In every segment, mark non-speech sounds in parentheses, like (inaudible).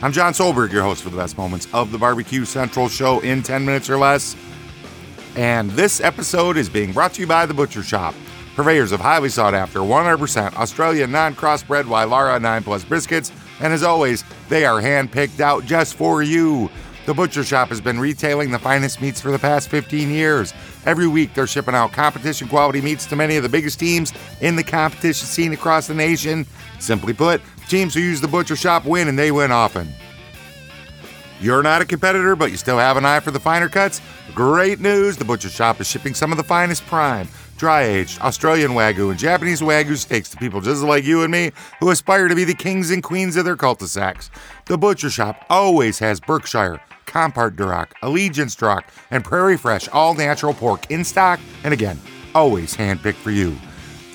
I'm Jon Solberg, your host for the best moments of the Barbecue Central show in 10 minutes or less. And this episode is being brought to you by The Butcher Shoppe, purveyors of highly sought after 100% Australian non crossbred Wylarah 9 Plus briskets. And as always, they are hand picked out just for you. The Butcher Shoppe has been retailing the finest meats for the past 15 years. Every week, they're shipping out competition quality meats to many of the biggest teams in the competition scene across the nation. Simply put, teams who use the Butcher Shoppe win and they win often. You're not a competitor, but you still have an eye for the finer cuts? Great news! The Butcher Shoppe is shipping some of the finest prime, dry aged Australian Wagyu and Japanese Wagyu steaks to people just like you and me who aspire to be the kings and queens of their cul-de-sacs. The Butcher Shoppe always has Berkshire, Compart Duroc, Allegiance Duroc, and Prairie Fresh all natural pork in stock, and again, always handpicked for you.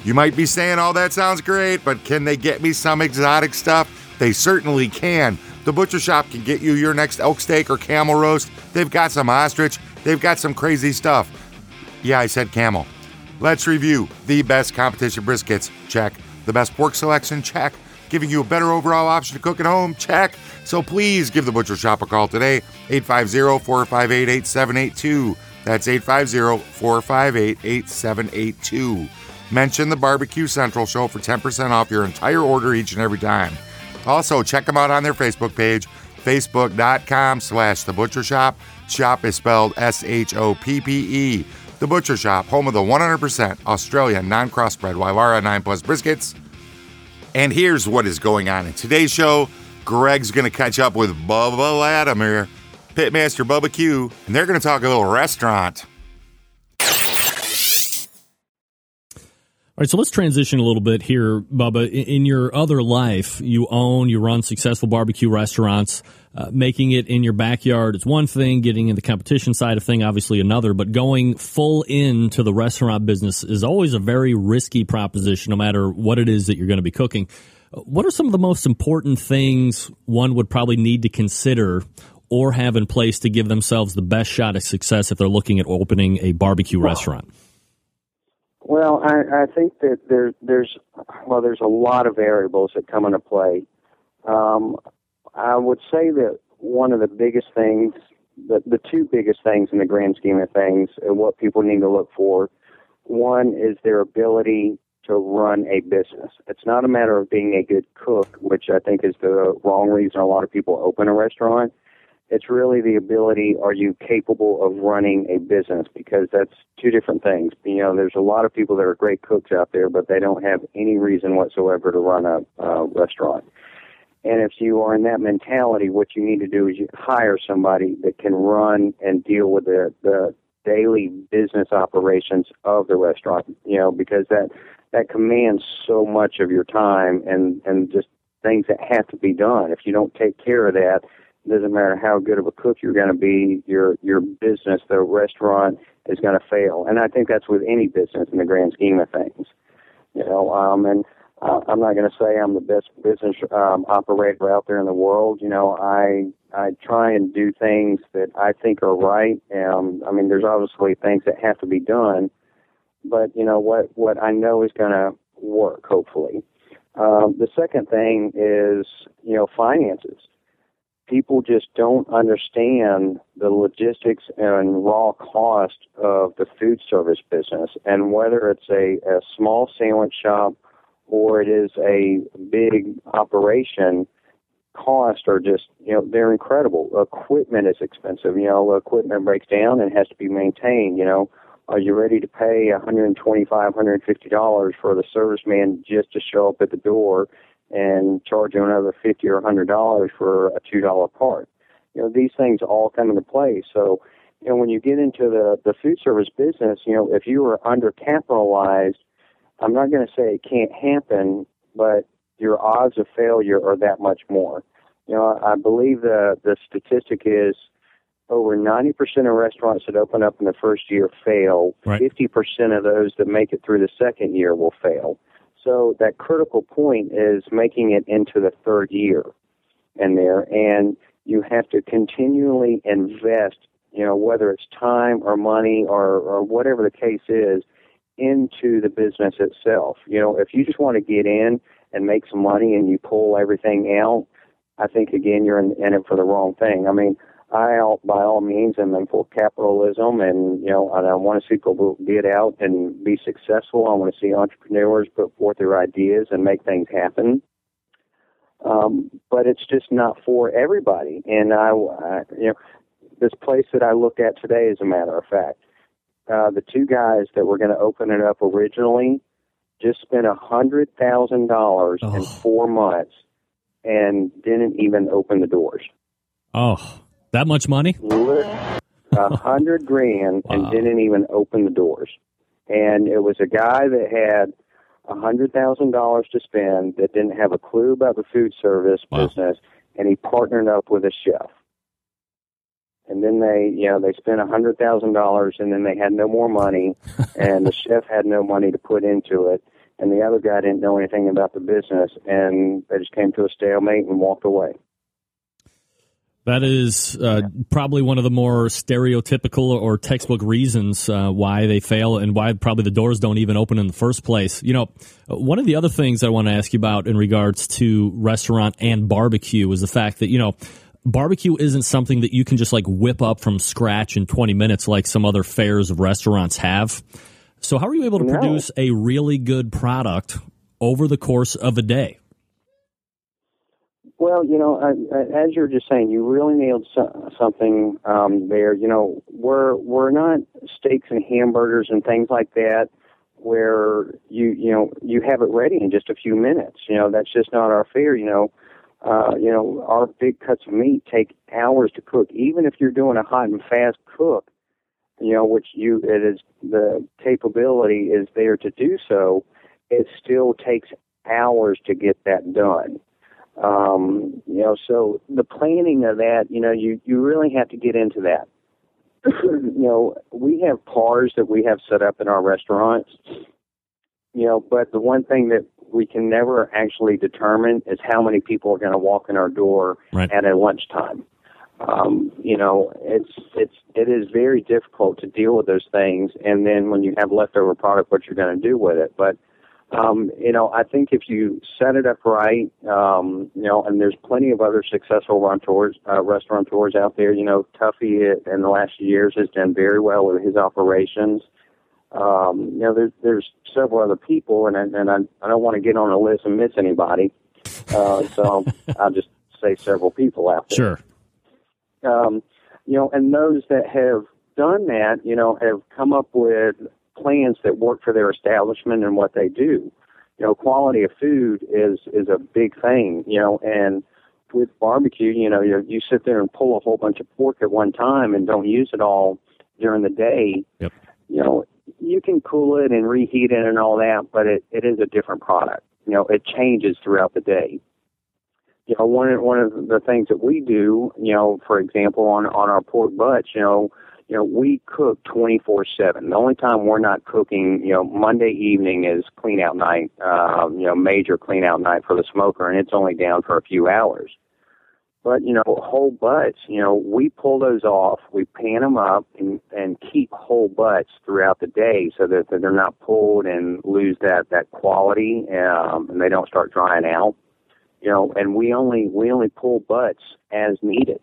You might be saying, oh, that sounds great, but can they get me some exotic stuff? They certainly can. The Butcher Shoppe can get you your next elk steak or camel roast. They've got some ostrich. They've got some crazy stuff. Yeah, I said camel. Let's review the best competition briskets. Check. The best pork selection. Check. Giving you a better overall option to cook at home. Check. So please give the Butcher Shoppe a call today. 850 458 8782. That's 850 458 8782. Mention the Barbecue Central Show for 10% off your entire order each and every time. Also, check them out on their Facebook page, facebook.com slash The Butcher Shop. Shop is spelled S-H-O-P-P-E. The Butcher Shoppe, home of the 100% Australian non-crossbred Wylarah 9 Plus briskets. And here's what is going on in today's show. Greg's going to catch up with Bubba Latimer, Pitmaster Bubba Q, and they're going to talk a little restaurant. All right, so let's transition a little bit here, Bubba. In your other life, you own, you run successful barbecue restaurants. Uh, making it in your backyard is one thing, getting in the competition side of thing, obviously another, but going full into the restaurant business is always a very risky proposition, no matter what it is that you're going to be cooking. What are some of the most important things one would probably need to consider or have in place to give themselves the best shot at success if they're looking at opening a barbecue restaurant? Well, I, I think that there, there's well, there's a lot of variables that come into play. Um, I would say that one of the biggest things, the, the two biggest things in the grand scheme of things, and what people need to look for, one is their ability to run a business. It's not a matter of being a good cook, which I think is the wrong reason a lot of people open a restaurant. It's really the ability, are you capable of running a business? Because that's two different things. You know, there's a lot of people that are great cooks out there, but they don't have any reason whatsoever to run a, a restaurant. And if you are in that mentality, what you need to do is you hire somebody that can run and deal with the, the daily business operations of the restaurant, you know, because that, that commands so much of your time and, and just things that have to be done. If you don't take care of that, doesn't matter how good of a cook you're going to be, your your business, the restaurant, is going to fail. And I think that's with any business in the grand scheme of things. You know, um, and uh, I'm not going to say I'm the best business um, operator out there in the world. You know, I I try and do things that I think are right. Um, I mean, there's obviously things that have to be done, but you know what what I know is going to work. Hopefully, um, the second thing is you know finances people just don't understand the logistics and raw cost of the food service business. And whether it's a, a small sandwich shop or it is a big operation, costs are just, you know, they're incredible. Equipment is expensive. You know, equipment breaks down and has to be maintained. You know, are you ready to pay $125, $150 for the serviceman just to show up at the door and charge you another fifty or a hundred dollars for a two dollar part. You know, these things all come into play. So, you know, when you get into the the food service business, you know, if you are undercapitalized, I'm not going to say it can't happen, but your odds of failure are that much more. You know, I believe the the statistic is over 90% of restaurants that open up in the first year fail. Right. 50% of those that make it through the second year will fail. So that critical point is making it into the third year in there. And you have to continually invest, you know, whether it's time or money or, or whatever the case is, into the business itself. You know, if you just want to get in and make some money and you pull everything out, I think again you're in, in it for the wrong thing. I mean, I by all means am in for capitalism, and you know, and I want to see people get out and be successful. I want to see entrepreneurs put forth their ideas and make things happen. Um, but it's just not for everybody. And I, I, you know, this place that I look at today, as a matter of fact, uh, the two guys that were going to open it up originally just spent a hundred thousand dollars in four months and didn't even open the doors. Oh, that much money? A (laughs) hundred grand and Wow. didn't even open the doors. And it was a guy that had a hundred thousand dollars to spend that didn't have a clue about the food service Wow. business, and he partnered up with a chef. And then they, you know, they spent a hundred thousand dollars, and then they had no more money, (laughs) and the chef had no money to put into it, and the other guy didn't know anything about the business, and they just came to a stalemate and walked away. That is uh, probably one of the more stereotypical or textbook reasons uh, why they fail and why probably the doors don't even open in the first place. You know, one of the other things I want to ask you about in regards to restaurant and barbecue is the fact that, you know, barbecue isn't something that you can just like whip up from scratch in 20 minutes like some other fares of restaurants have. So, how are you able to No. produce a really good product over the course of a day? Well, you know, I, I, as you're just saying, you really nailed so, something um, there. You know, we're we're not steaks and hamburgers and things like that, where you you know you have it ready in just a few minutes. You know, that's just not our fare. You know, uh, you know, our big cuts of meat take hours to cook. Even if you're doing a hot and fast cook, you know, which you it is the capability is there to do so, it still takes hours to get that done. Um, you know, so the planning of that, you know, you, you really have to get into that. (clears throat) you know, we have pars that we have set up in our restaurants, you know, but the one thing that we can never actually determine is how many people are going to walk in our door Right. at a lunchtime. Um, you know, it's it's it is very difficult to deal with those things, and then when you have leftover product, what you're going to do with it. But um, you know, I think if you set it up right, um, you know, and there's plenty of other successful restaurateurs, uh, restaurateurs out there. You know, Tuffy in the last few years has done very well with his operations. Um, you know, there's there's several other people, and I, and I, I don't want to get on a list and miss anybody, uh, so (laughs) I'll just say several people out there Sure. um, you know, and those that have done that, you know, have come up with plans that work for their establishment and what they do. You know, quality of food is is a big thing. You know, and with barbecue, you know, you you sit there and pull a whole bunch of pork at one time and don't use it all during the day. Yep. You know, you can cool it and reheat it and all that, but it, it is a different product. You know, it changes throughout the day you know, one one of the things that we do, you know, for example, on on our pork butts, you know, you know, we cook twenty four seven. The only time we're not cooking, you know, Monday evening is clean out night, um, you know, major clean out night for the smoker, and it's only down for a few hours. But you know, whole butts, you know, we pull those off, we pan them up, and and keep whole butts throughout the day, so that, that they're not pulled and lose that that quality, um, and they don't start drying out you know, and we only we only pull butts as needed.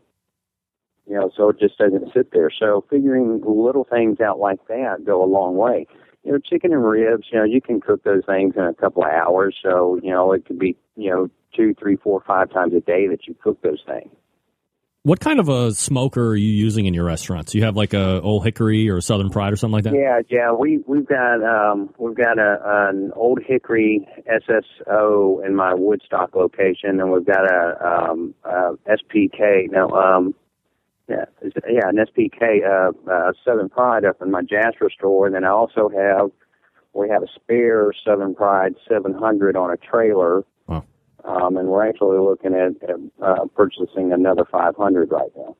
You know, so it just doesn't sit there. So figuring little things out like that go a long way. You know, chicken and ribs, you know, you can cook those things in a couple of hours. So, you know, it could be, you know, two, three, four, five times a day that you cook those things. What kind of a smoker are you using in your restaurants? You have like a Old Hickory or Southern Pride or something like that? Yeah, yeah, we we've got um we've got a an old Hickory SSO in my Woodstock location, and we've got a um uh, SPK no um yeah yeah an SPK uh, uh Southern Pride up in my Jasper store, and then I also have we have a spare Southern Pride 700 on a trailer. Wow. Um, and we're actually looking at uh, purchasing another 500 right now.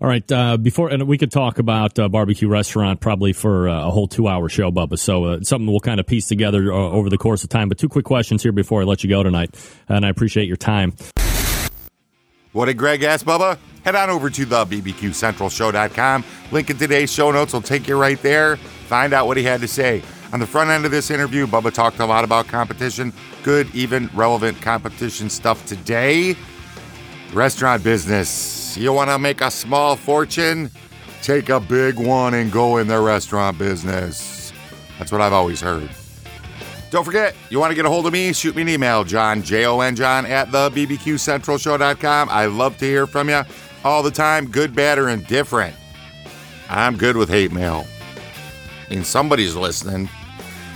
All right. Uh, before and we could talk about uh, barbecue restaurant probably for uh, a whole two hour show, Bubba. So uh, something we'll kind of piece together uh, over the course of time. But two quick questions here before I let you go tonight, and I appreciate your time. What did Greg ask, Bubba? Head on over to the bbqcentralshow.com. Link in today's show notes will take you right there. Find out what he had to say. On the front end of this interview, Bubba talked a lot about competition, good, even relevant competition stuff today. Restaurant business. You want to make a small fortune? Take a big one and go in the restaurant business. That's what I've always heard. Don't forget, you want to get a hold of me? Shoot me an email, Jon, J O N Jon, at the BBQCentralShow.com. I love to hear from you all the time, good, bad, or indifferent. I'm good with hate mail. I mean, somebody's listening.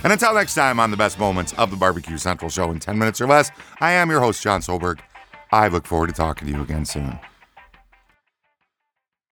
And until next time on the best moments of the Barbecue Central Show in 10 minutes or less, I am your host, Jon Solberg. I look forward to talking to you again soon.